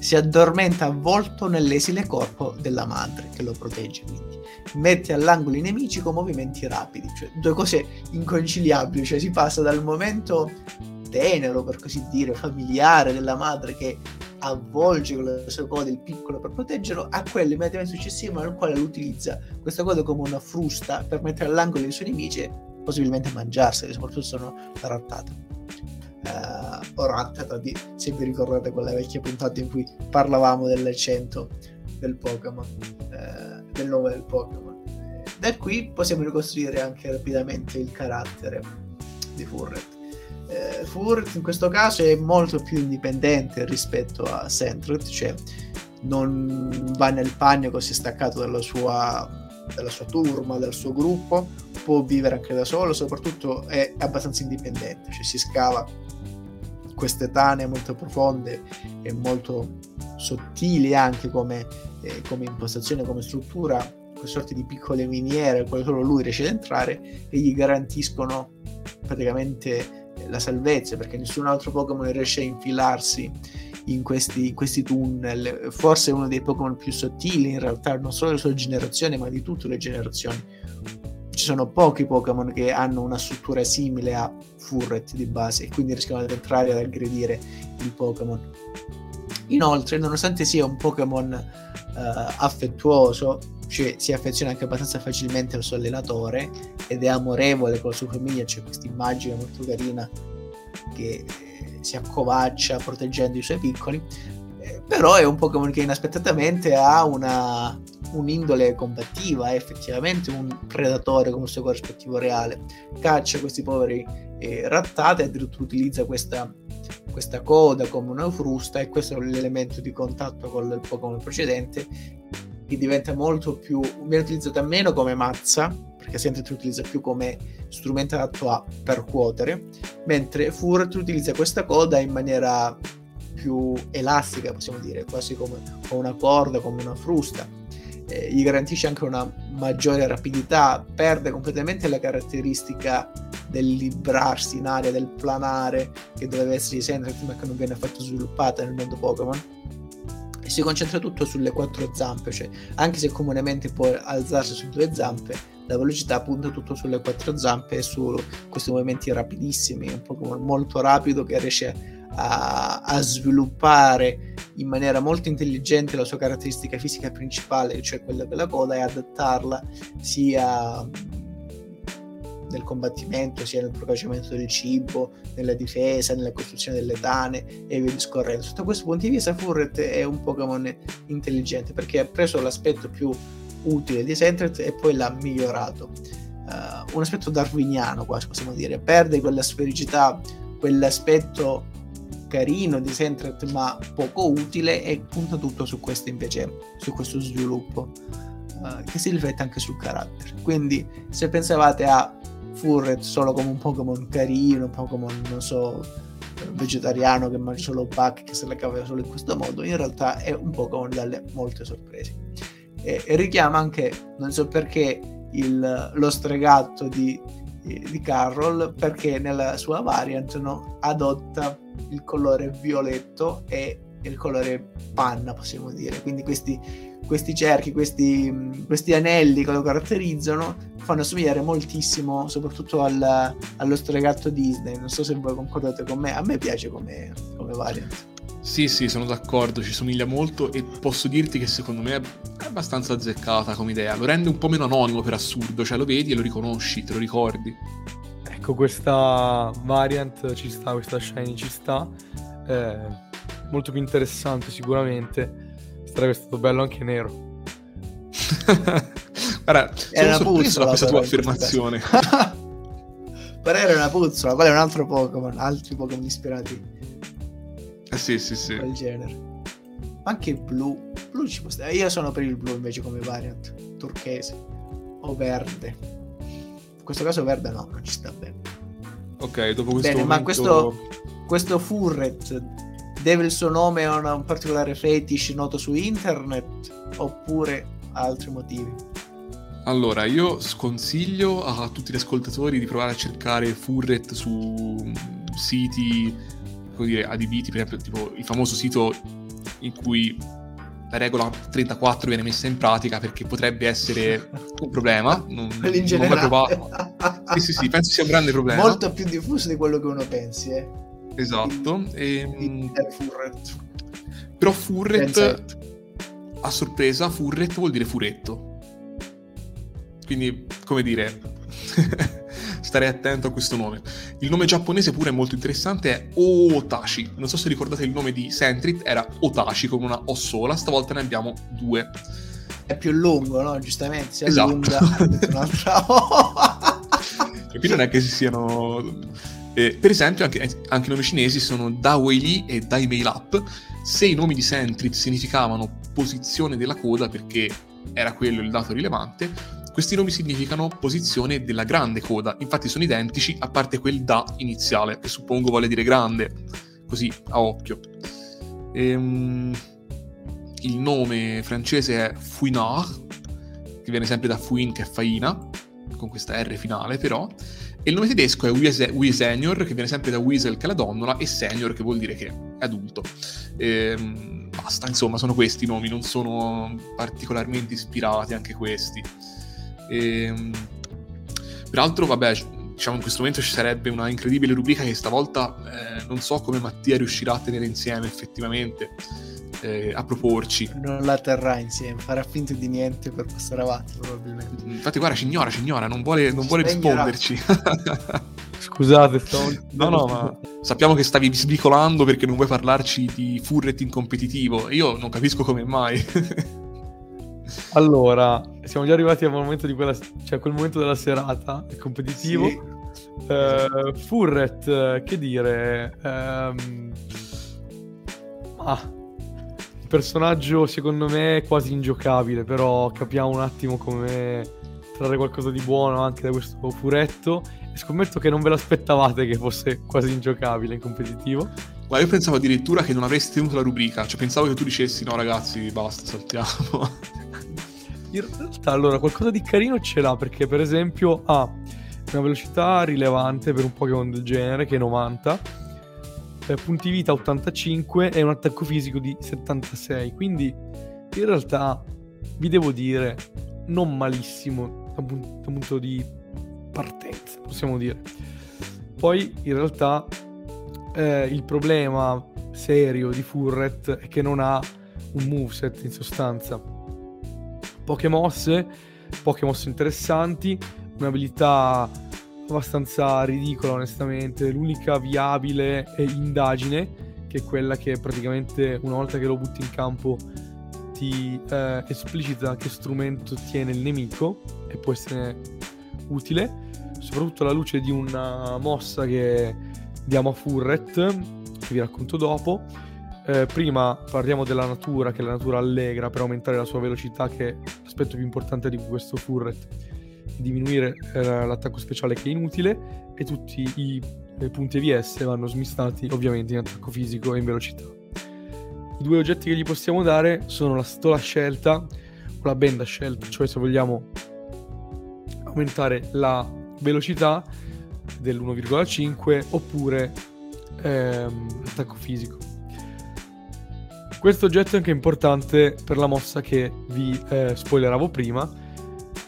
si addormenta avvolto nell'esile corpo della madre che lo protegge. Quindi mette all'angolo i nemici con movimenti rapidi, cioè due cose inconciliabili, cioè si passa dal momento tenero, per così dire, familiare della madre che avvolge con la sua coda il piccolo per proteggerlo, a quello immediatamente successivo nel quale utilizza questa coda come una frusta per mettere all'angolo i suoi nemici e possibilmente mangiarseli, soprattutto sono rattate. Uh, o rattata se vi ricordate quella vecchia puntata in cui parlavamo dell'accento del Pokémon. Uh, del nome del Pokémon. Da qui possiamo ricostruire anche rapidamente il carattere di Furret. Eh, Furret in questo caso è molto più indipendente rispetto a Sentret, cioè non va nel panico, si è staccato dalla sua dalla sua turma, dal suo gruppo, può vivere anche da solo, soprattutto è abbastanza indipendente, cioè si scava queste tane molto profonde e molto sottili anche come, eh, come impostazione, come struttura, queste sorti di piccole miniere, quelle solo lui riesce ad entrare e gli garantiscono praticamente la salvezza perché nessun altro Pokémon riesce a infilarsi in questi, in questi tunnel. Forse è uno dei Pokémon più sottili in realtà, non solo della sua generazione, ma di tutte le generazioni. Ci sono pochi Pokémon che hanno una struttura simile a Furret di base e quindi rischiano di entrare ad aggredire il Pokémon. Inoltre, nonostante sia un Pokémon uh, affettuoso, cioè si affeziona anche abbastanza facilmente al suo allenatore ed è amorevole con la sua famiglia, c'è questa immagine molto carina che si accovaccia proteggendo i suoi piccoli, eh, però è un Pokémon che inaspettatamente ha una, un'indole combattiva, è effettivamente un predatore come il suo corrispettivo reale, caccia questi poveri eh, rattate, addirittura utilizza questa, questa coda come una frusta e questo è l'elemento di contatto con il Pokémon precedente diventa molto più, viene utilizzata meno come mazza, perché Sentret utilizza più come strumento adatto a percuotere, mentre Furt utilizza questa coda in maniera più elastica, possiamo dire, quasi come una corda, come una frusta. Eh, gli garantisce anche una maggiore rapidità, perde completamente la caratteristica del librarsi in aria, del planare che doveva essere di Sentret, ma che non viene affatto sviluppata nel mondo Pokémon si concentra tutto sulle quattro zampe, cioè anche se comunemente può alzarsi su due zampe, la velocità punta tutto sulle quattro zampe e su questi movimenti rapidissimi, un Pokémon molto rapido che riesce a, a, sviluppare in maniera molto intelligente la sua caratteristica fisica principale, cioè quella della coda, e adattarla sia nel combattimento, sia nel procacciamento del cibo, nella difesa, nella costruzione delle tane e via discorrendo. Sotto questo punto di vista Furret è un Pokémon intelligente perché ha preso l'aspetto più utile di Sentret e poi l'ha migliorato. Uh, un aspetto darwiniano quasi possiamo dire, perde quella sfericità, quell'aspetto carino di Sentret ma poco utile e punta tutto su questo invece, su questo sviluppo uh, che si riflette anche sul carattere. Quindi se pensavate a Furret solo come un Pokémon carino, un Pokémon, non so, vegetariano che mangia solo Buck, che se la cava solo in questo modo, in realtà è un Pokémon dalle molte sorprese. E, e richiama anche, non so perché, il, lo stregatto di, di Carroll, perché nella sua variant no, adotta il colore violetto e il colore panna, possiamo dire. Quindi questi questi cerchi, questi, questi, anelli che lo caratterizzano fanno assomigliare moltissimo soprattutto al, allo stregato Disney. Non so se voi concordate con me, a me piace come, come variant. Sì, sì, sono d'accordo, ci somiglia molto e posso dirti che secondo me è abbastanza azzeccata come idea. Lo rende un po' meno anonimo per assurdo, cioè lo vedi e lo riconosci, te lo ricordi. Ecco, questa variant ci sta, questa shiny ci sta. È molto più interessante sicuramente Sarebbe stato bello anche nero. (laughs) Guarda, era una puzzola questa tua affermazione. (laughs) però era una puzzola, quello è un altro Pokémon, altri Pokémon ispirati. Eh sì, sì, sì. Quel genere. Anche il blu. blu ci può stare. Io sono per il blu invece come variant. Turchese. O verde. In questo caso verde no, non ci sta bene. Ok, dopo questo Bene, momento... ma questo, questo Furret deve il suo nome a un particolare fetish noto su internet oppure altri motivi? Allora, io sconsiglio a tutti gli ascoltatori di provare a cercare Furret su siti come dire, adibiti, per esempio tipo il famoso sito in cui la regola 34 viene messa in pratica perché potrebbe essere un problema. (laughs) Non, non provato. Sì, sì, sì, penso sia un grande problema. Molto più diffuso di quello che uno pensi, eh. Esatto. E, ehm, Furret. Però Furret, a sorpresa, Furret vuol dire furetto. Quindi, come dire, (laughs) starei attento a questo nome. Il nome giapponese pure è molto interessante, è Otachi. Non so se ricordate il nome di Sentrit, era Otachi con una O sola, stavolta ne abbiamo due. È più lungo, no? Giustamente, si esatto. allunga un'altra O. e (laughs) qui non è che si siano eh, per esempio, anche, anche, i nomi cinesi sono Da Wei Li e Dai Mei Lap. Se i nomi di Sentrit significavano posizione della coda perché era quello il dato rilevante, questi nomi significano posizione della grande coda, infatti sono identici a parte quel da iniziale, che suppongo vuole dire grande, così a occhio. Ehm, il nome francese è Fouinard, che viene sempre da Fouin che è faina, con questa R finale però, e il nome tedesco è Wii Senior, che viene sempre da Weasel che è la donnola, e Senior che vuol dire che è adulto. Ehm, basta, insomma, sono questi i nomi, non sono particolarmente ispirati anche questi. Ehm, peraltro, vabbè, diciamo in questo momento ci sarebbe una incredibile rubrica che stavolta eh, non so come Mattia riuscirà a tenere insieme effettivamente eh, a proporci. Non la terrà insieme, farà finta di niente per passare avanti probabilmente. Infatti guarda, ci ignora, ci ignora, non vuole, non vuole risponderci. (laughs) Scusate, stavo... No, no, ma... Sappiamo che stavi svicolando perché non vuoi parlarci di Furret in competitivo. Io non capisco come mai. (laughs) allora, siamo già arrivati al momento di quella... Cioè, quel momento della serata, il competitivo. Sì. Uh, Furret, che dire... Um... Ah, personaggio secondo me è quasi ingiocabile, però capiamo un attimo come trarre qualcosa di buono anche da questo furetto e scommetto che non ve l'aspettavate che fosse quasi ingiocabile in competitivo. Ma io pensavo addirittura che non avresti tenuto la rubrica, cioè pensavo che tu dicessi no ragazzi basta, saltiamo. (laughs) In realtà allora qualcosa di carino ce l'ha perché per esempio ha una velocità rilevante per un Pokémon del genere che è 90 eh, punti vita 85 e un attacco fisico di 76. Quindi in realtà vi devo dire non malissimo da un punto di partenza, possiamo dire. Poi in realtà eh, il problema serio di Furret è che non ha un moveset in sostanza. Poche mosse, poche mosse interessanti, un'abilità abbastanza ridicola onestamente. L'unica viabile indagine, che è quella che praticamente una volta che lo butti in campo ti eh, esplicita che strumento tiene il nemico e può essere utile, soprattutto alla luce di una mossa che diamo a Furret, che vi racconto dopo. Eh, prima parliamo della natura, che la natura allegra per aumentare la sua velocità, che è l'aspetto più importante di questo Furret diminuire eh, l'attacco speciale che è inutile e tutti i, i punti EVS vanno smistati ovviamente in attacco fisico e in velocità. I due oggetti che gli possiamo dare sono la stola scelta o la benda scelta, cioè se vogliamo aumentare la velocità dell'1,5 oppure ehm, l'attacco fisico. Questo oggetto è anche importante per la mossa che vi eh, spoileravo prima,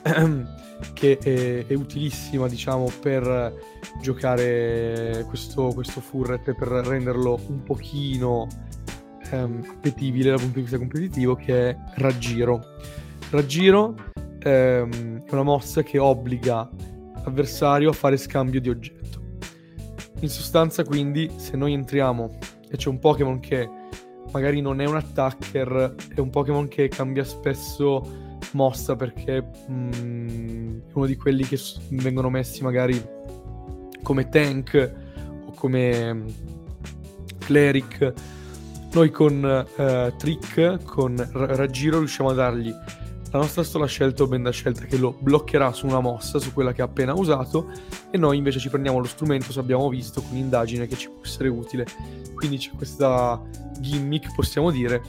(clears throat) che è, è utilissima diciamo per giocare questo, questo furret per renderlo un pochino ehm, appetibile dal punto di vista competitivo che è raggiro. Raggiro ehm, è una mossa che obbliga l'avversario a fare scambio di oggetto. In sostanza quindi se noi entriamo e c'è un Pokémon che magari non è un attacker è un Pokémon che cambia spesso mossa perché mm, è uno di quelli che vengono messi magari come tank o come mm, cleric. Noi con uh, Trick, con r- Raggiro, riusciamo a dargli la nostra stola scelta o benda scelta che lo bloccherà su una mossa, su quella che ha appena usato, e noi invece ci prendiamo lo strumento, se abbiamo visto, con indagine che ci può essere utile. Quindi c'è questa gimmick, possiamo dire,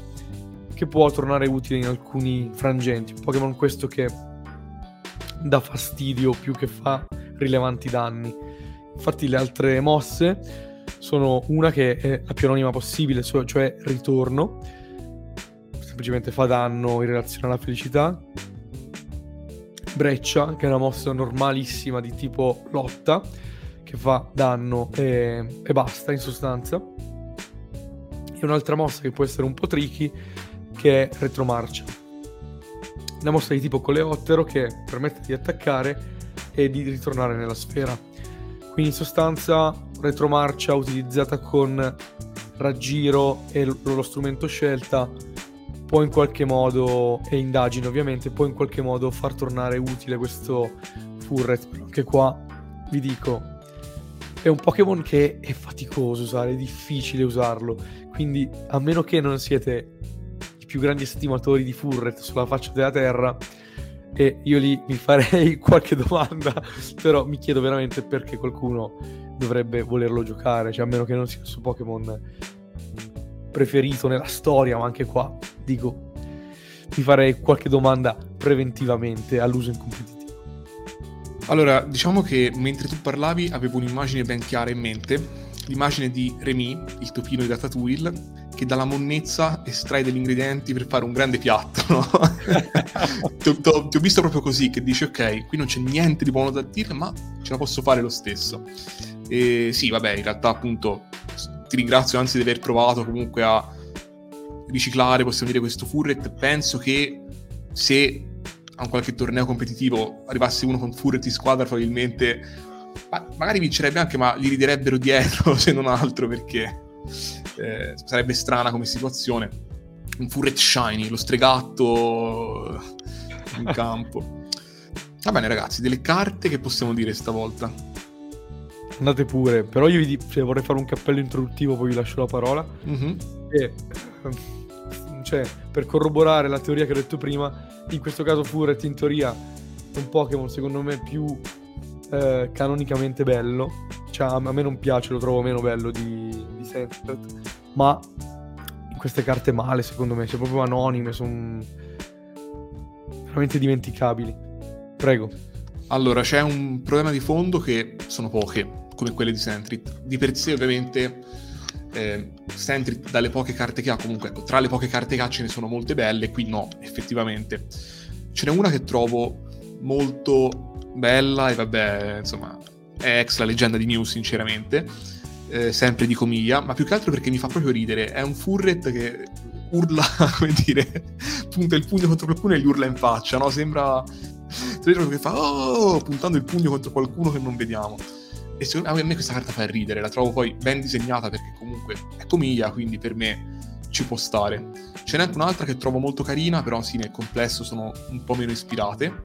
che può tornare utile in alcuni frangenti. Un Pokémon questo che dà fastidio più che fa rilevanti danni. Infatti le altre mosse sono una che è la più anonima possibile, cioè ritorno, semplicemente fa danno in relazione alla felicità. Breccia, che è una mossa normalissima di tipo lotta, che fa danno e, e basta in sostanza. E un'altra mossa che può essere un po' tricky che è retromarcia. Una mossa di tipo coleottero che permette di attaccare e di ritornare nella sfera. Quindi in sostanza retromarcia utilizzata con raggiro e lo strumento scelta può in qualche modo, e indagine ovviamente, può in qualche modo far tornare utile questo Furret. Anche qua vi dico, è un Pokémon che è faticoso usare, è difficile usarlo. Quindi a meno che non siete più grandi estimatori di Furret sulla faccia della Terra, E io lì mi farei (laughs) qualche domanda, però mi chiedo veramente perché qualcuno dovrebbe volerlo giocare, cioè a meno che non sia il suo Pokémon preferito nella storia, ma anche qua dico mi farei qualche domanda preventivamente all'uso in competitivo. Allora, diciamo che mentre tu parlavi avevo un'immagine ben chiara in mente, l'immagine di Remy, il topino di Ratatouille, che dalla monnezza estrae degli ingredienti per fare un grande piatto, no? (laughs) ti, ho, ti, ho, visto proprio così, che dici ok, qui non c'è niente di buono da dire, ma ce la posso fare lo stesso. E sì, vabbè, in realtà appunto ti ringrazio anzi di aver provato comunque a riciclare, possiamo dire, questo Furret. Penso che se a un qualche torneo competitivo arrivasse uno con Furret in squadra, probabilmente ma magari vincerebbe anche, ma gli riderebbero dietro (laughs) se non altro perché eh, sarebbe strana come situazione. Un Furret Shiny, lo stregatto in campo. Va bene, ragazzi, delle carte che possiamo dire stavolta? Andate pure, però io vi, cioè, vorrei fare un cappello introduttivo, poi vi lascio la parola. Mm-hmm. E, cioè, per corroborare la teoria che ho detto prima, in questo caso Furret in teoria è un Pokémon secondo me più eh, canonicamente bello. Cioè, a me non piace, lo trovo meno bello di, di Sentret, ma queste carte male secondo me, sono proprio anonime, sono veramente dimenticabili. Prego. Allora, c'è un problema di fondo che sono poche, come quelle di Sentrit. Di per sé ovviamente eh, Sentry dalle poche carte che ha, comunque ecco, tra le poche carte che ha ce ne sono molte belle, qui no, effettivamente. Ce n'è una che trovo molto bella e vabbè, insomma, è ex la leggenda di Mew, sinceramente, eh, sempre di comiglia, ma più che altro perché mi fa proprio ridere. È un furret che urla, (laughs) come dire, punta il pugno contro qualcuno e gli urla in faccia, no? Sembra... Sembra che fa oh, puntando il pugno contro qualcuno che non vediamo. E secondo me a me questa carta fa ridere, la trovo poi ben disegnata perché comunque è comiglia, quindi per me ci può stare. Ce n'è anche un'altra che trovo molto carina, però sì, nel complesso sono un po' meno ispirate.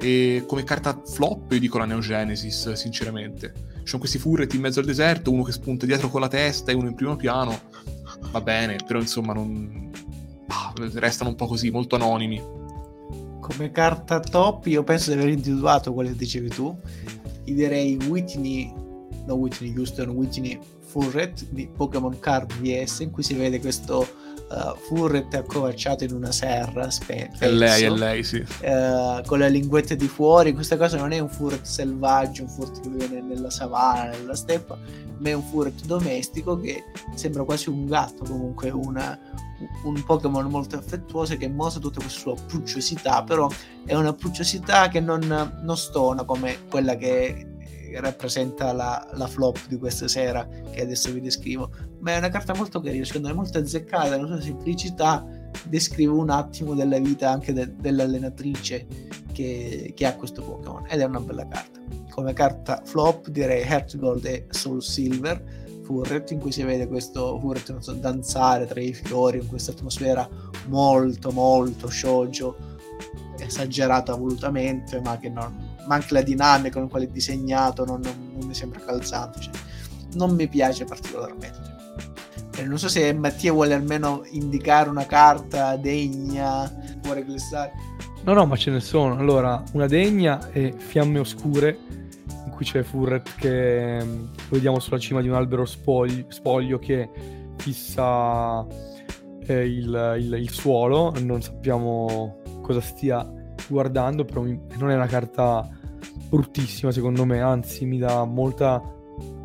E come carta flop io dico la Neogenesis, sinceramente. Ci sono questi furret in mezzo al deserto, uno che spunta dietro con la testa e uno in primo piano. Va bene, però insomma non... Restano un po' così, molto anonimi. Come carta top io penso di aver individuato che dicevi tu gli direi Whitney, no Whitney Houston, Whitney Furret di Pokémon Card VS in cui si vede questo uh, Furret accovacciato in una serra spe- è lei, è lei, sì. Uh, con le linguette di fuori questa cosa non è un Furret selvaggio un Furret che vive nella savana, nella steppa ma è un Furret domestico che sembra quasi un gatto comunque una, un Pokémon molto affettuoso che mostra tutta questa sua prucciosità, però è una prucciosità che non, non stona come quella che rappresenta la, la, flop di questa sera che adesso vi descrivo, ma è una carta molto carina, secondo me molto azzeccata, la sua semplicità descrive un attimo della vita anche de, dell'allenatrice che, che ha questo Pokémon ed è una bella carta. Come carta flop direi Heart Gold e Soul Silver Furret in cui si vede questo Furret so, danzare tra i fiori in questa atmosfera molto molto shoujo esagerata volutamente ma che non ma anche la dinamica con la quale è disegnato non, non, non mi sembra calzante cioè, non mi piace particolarmente eh, non so se Mattia vuole almeno indicare una carta degna fuori glissare no no ma ce ne sono. Allora una degna è Fiamme Oscure qui c'è Furret che mm, lo vediamo sulla cima di un albero spoglio, spoglio che fissa eh, il, il, il, suolo, non sappiamo cosa stia guardando, però mi, non è una carta bruttissima secondo me, anzi mi dà molta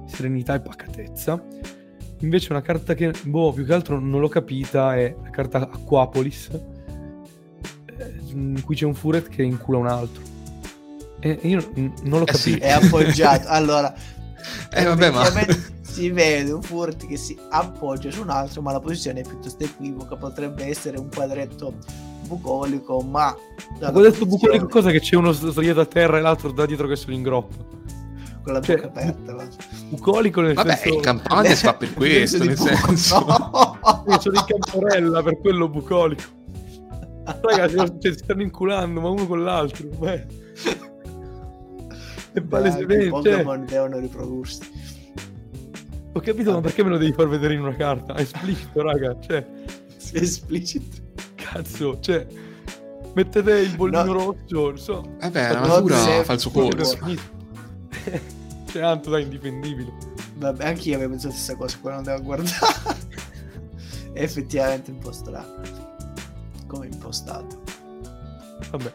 serenità e pacatezza. Invece una carta che, boh, più che altro non l'ho capita è la carta Aquapolis, eh, in cui c'è un Furet che incula un altro. E io non l'ho eh capito. Sì. È appoggiato. (laughs) allora, eh, vabbè, ma... si vede un Furt che si appoggia su un altro, ma la posizione è piuttosto equivoca. Potrebbe essere un quadretto bucolico, ma... Ma quadretto posizione... bucolico cosa? Che c'è uno sdraiato a terra e l'altro da dietro che se lo ingroppa. Con la cioè, bocca aperta. Va. Bucolico nel Vabbè, senso... in campagna si fa per (laughs) questo, nel senso... No. (laughs) Io sono in camporella, per quello bucolico. Ragazzi, cioè, si stanno inculando, ma uno con l'altro. Beh è palesemente. I Pokémon devono riprodursi. Ho capito, ma perché me lo devi far vedere in una carta? È esplicito, raga. Cioè. Sì, è esplicito. Cazzo, cioè. Mettete il bollino no. rosso, non so. Eh beh, la natura fa il suo corso. (laughs) C'è tanto da indifendibile. Vabbè, anche io avevo pensato la stessa cosa quando andavo a guardare. (laughs) È effettivamente un po' strano. Come impostato. Vabbè.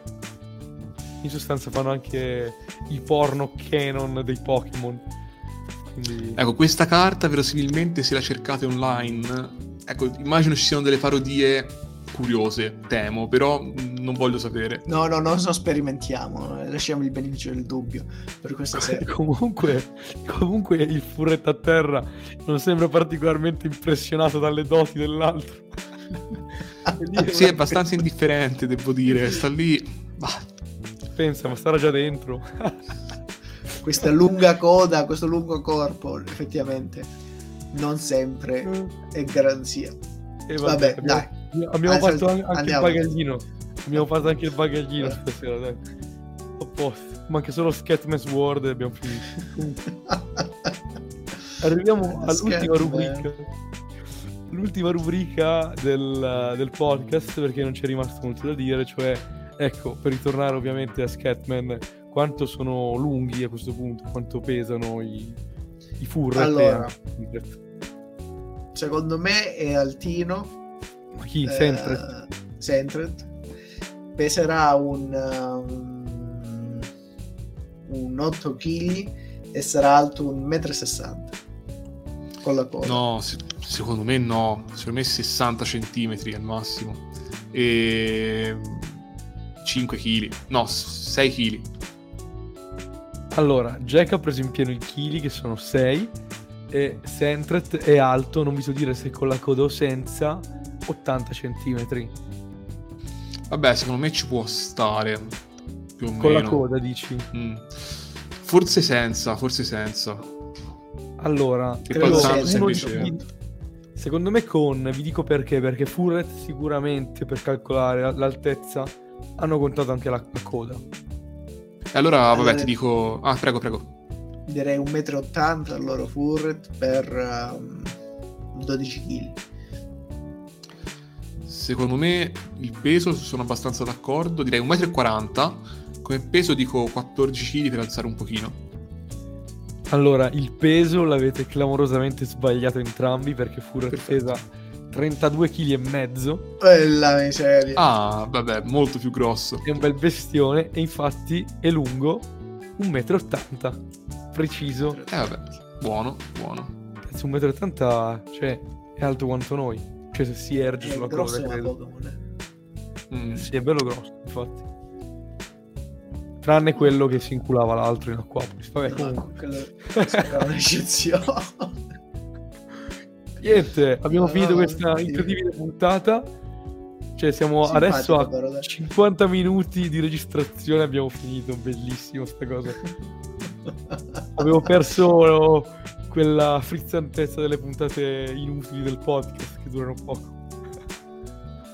In sostanza fanno anche i porno canon dei Pokémon. Quindi... Ecco, questa carta verosimilmente se la cercate online... Ecco, immagino ci siano delle parodie curiose, temo, però non voglio sapere. No, no, non so, sperimentiamo, lasciamo il beneficio del dubbio per questa (laughs) serie. comunque, comunque il furretto a terra non sembra particolarmente impressionato dalle doti dell'altro. (laughs) sì, è abbastanza indifferente, devo dire, sta lì... Bah. Pensa, ma starà già dentro. (laughs) questa lunga coda, questo lungo corpo, effettivamente, non sempre mm. è garanzia. E vabbè, vabbè dai Abbiamo Adesso fatto anche andiamo. il bagaglino. Abbiamo fatto anche il bagaglino eh. stasera, dai. A posto. Manca solo Scatman World e abbiamo finito. (laughs) Arriviamo all'ultima rubrica. L'ultima rubrica del, del, podcast, perché non c'è rimasto molto da dire, cioè, ecco, per ritornare ovviamente a Scatman, quanto sono lunghi a questo punto, quanto pesano i, i furret. Allora, secondo me è altino, ma chi? Sentret? Uh, Sentret. Peserà un, um, un 8 kg e sarà alto 1,60 m con la coda. No, se, secondo me no. Secondo me 60 cm al massimo. E 5 kg. No, 6 kg. Allora, Jack ha preso in pieno i chili che sono 6 e Sentret è alto, non vi so dire se con la coda o senza, 80 cm. Vabbè, secondo me ci può stare. Più o Con meno. la coda, dici? Mm. Forse senza, forse senza. Allora, credo senza invece... secondo me con, vi dico perché, perché Furret sicuramente per calcolare l'altezza hanno contato anche la, la coda. E allora, vabbè, allora, ti dico... Ah, prego, prego. Direi 1,80 m al loro Furret per um, 12 kg. Secondo me il peso sono abbastanza d'accordo, direi 1,40 m. Come peso dico 14 kg per alzare un pochino. Allora, il peso l'avete clamorosamente sbagliato entrambi perché Furret pesa 32 kg e mezzo. Bella miseria. Ah, vabbè, molto più grosso. È un bel bestione e infatti è lungo 1,80 m. Preciso. Eh vabbè, buono, buono. Penso 1,80 m, cioè, è alto quanto noi. Cioè se si erge è sulla coda, credo. Pokémon. Mm. Sì, è bello grosso, infatti. Tranne quello che si inculava l'altro in Aquapolis. Vabbè, comunque. Era un'eccezione. (laughs) Niente, abbiamo no, finito no, questa incredibile puntata. Cioè, siamo Simpatico, adesso a però, 50 minuti di registrazione. Abbiamo finito, bellissimo sta cosa. (laughs) Avevo perso quella frizzantezza delle puntate inutili del podcast che durano poco.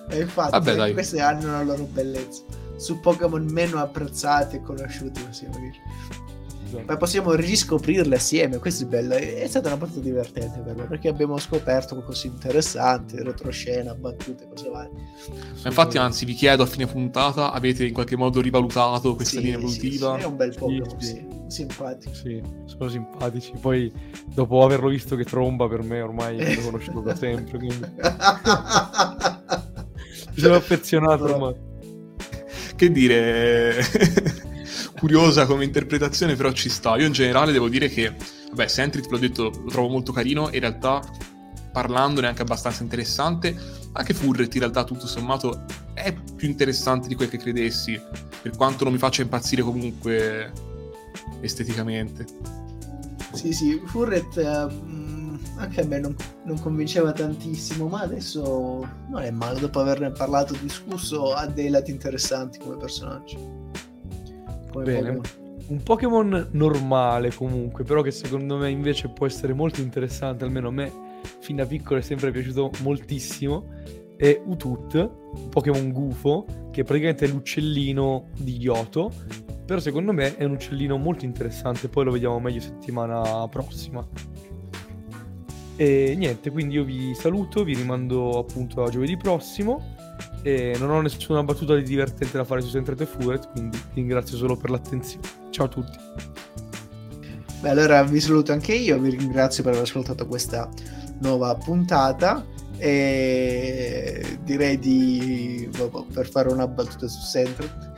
E infatti Vabbè, dai. queste hanno la loro bellezza. Su Pokémon meno apprezzati e conosciuti, possiamo dire. Ma possiamo riscoprirle assieme, questo è bello. È stata una parte divertente per me perché abbiamo scoperto qualcosa di interessante, retroscena, battute, cose varie. Infatti, anzi, vi chiedo a fine puntata: avete in qualche modo rivalutato questa sì, linea evolutiva? Sì, sì, è un bel Pokémon, sì, sì. simpatico. Sì, sono simpatici. Poi, dopo averlo visto che tromba, per me ormai l'ho (laughs) conosciuto da sempre. Quindi... (laughs) Mi sono affezionato ormai. Che dire curiosa come interpretazione, però ci sta. Io in generale devo dire che, vabbè, Sentrit, l'ho detto, lo trovo molto carino, in realtà parlandone è anche abbastanza interessante. Anche Furret in realtà tutto sommato è più interessante di quel che credessi, per quanto non mi faccia impazzire comunque esteticamente. Sì, sì, Furret uh, anche a me non, non, convinceva tantissimo, ma adesso non è male, dopo averne parlato discusso, ha dei lati interessanti come personaggio come Bene. Pokémon. Un Pokémon normale comunque, però che secondo me invece può essere molto interessante, almeno a me fin da piccolo è sempre piaciuto moltissimo, è Utut, un Pokémon gufo, che praticamente è l'uccellino di Yoto, però secondo me è un uccellino molto interessante, poi lo vediamo meglio settimana prossima. E niente, quindi io vi saluto, vi rimando appunto a giovedì prossimo E non ho nessuna battuta di divertente da fare su Centrate Furet, quindi ti ringrazio solo per l'attenzione. Ciao a tutti. Beh, allora vi saluto anche io, vi ringrazio per aver ascoltato questa nuova puntata e direi di, per fare una battuta su Centrate,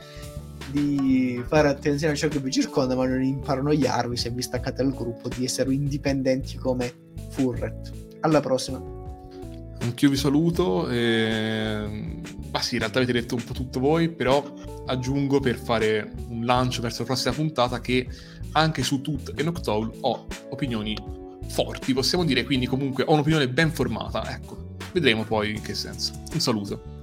di fare attenzione a ciò che vi circonda, ma non imparanoiarvi se vi staccate dal gruppo di essere indipendenti come Furret. Alla prossima. Anch'io vi saluto. E... Ma sì, in realtà avete detto un po' tutto voi, però aggiungo per fare un lancio verso la prossima puntata che anche su Tut e Noctowl ho opinioni forti, possiamo dire, quindi comunque ho un'opinione ben formata. Ecco, vedremo poi in che senso. Un saluto.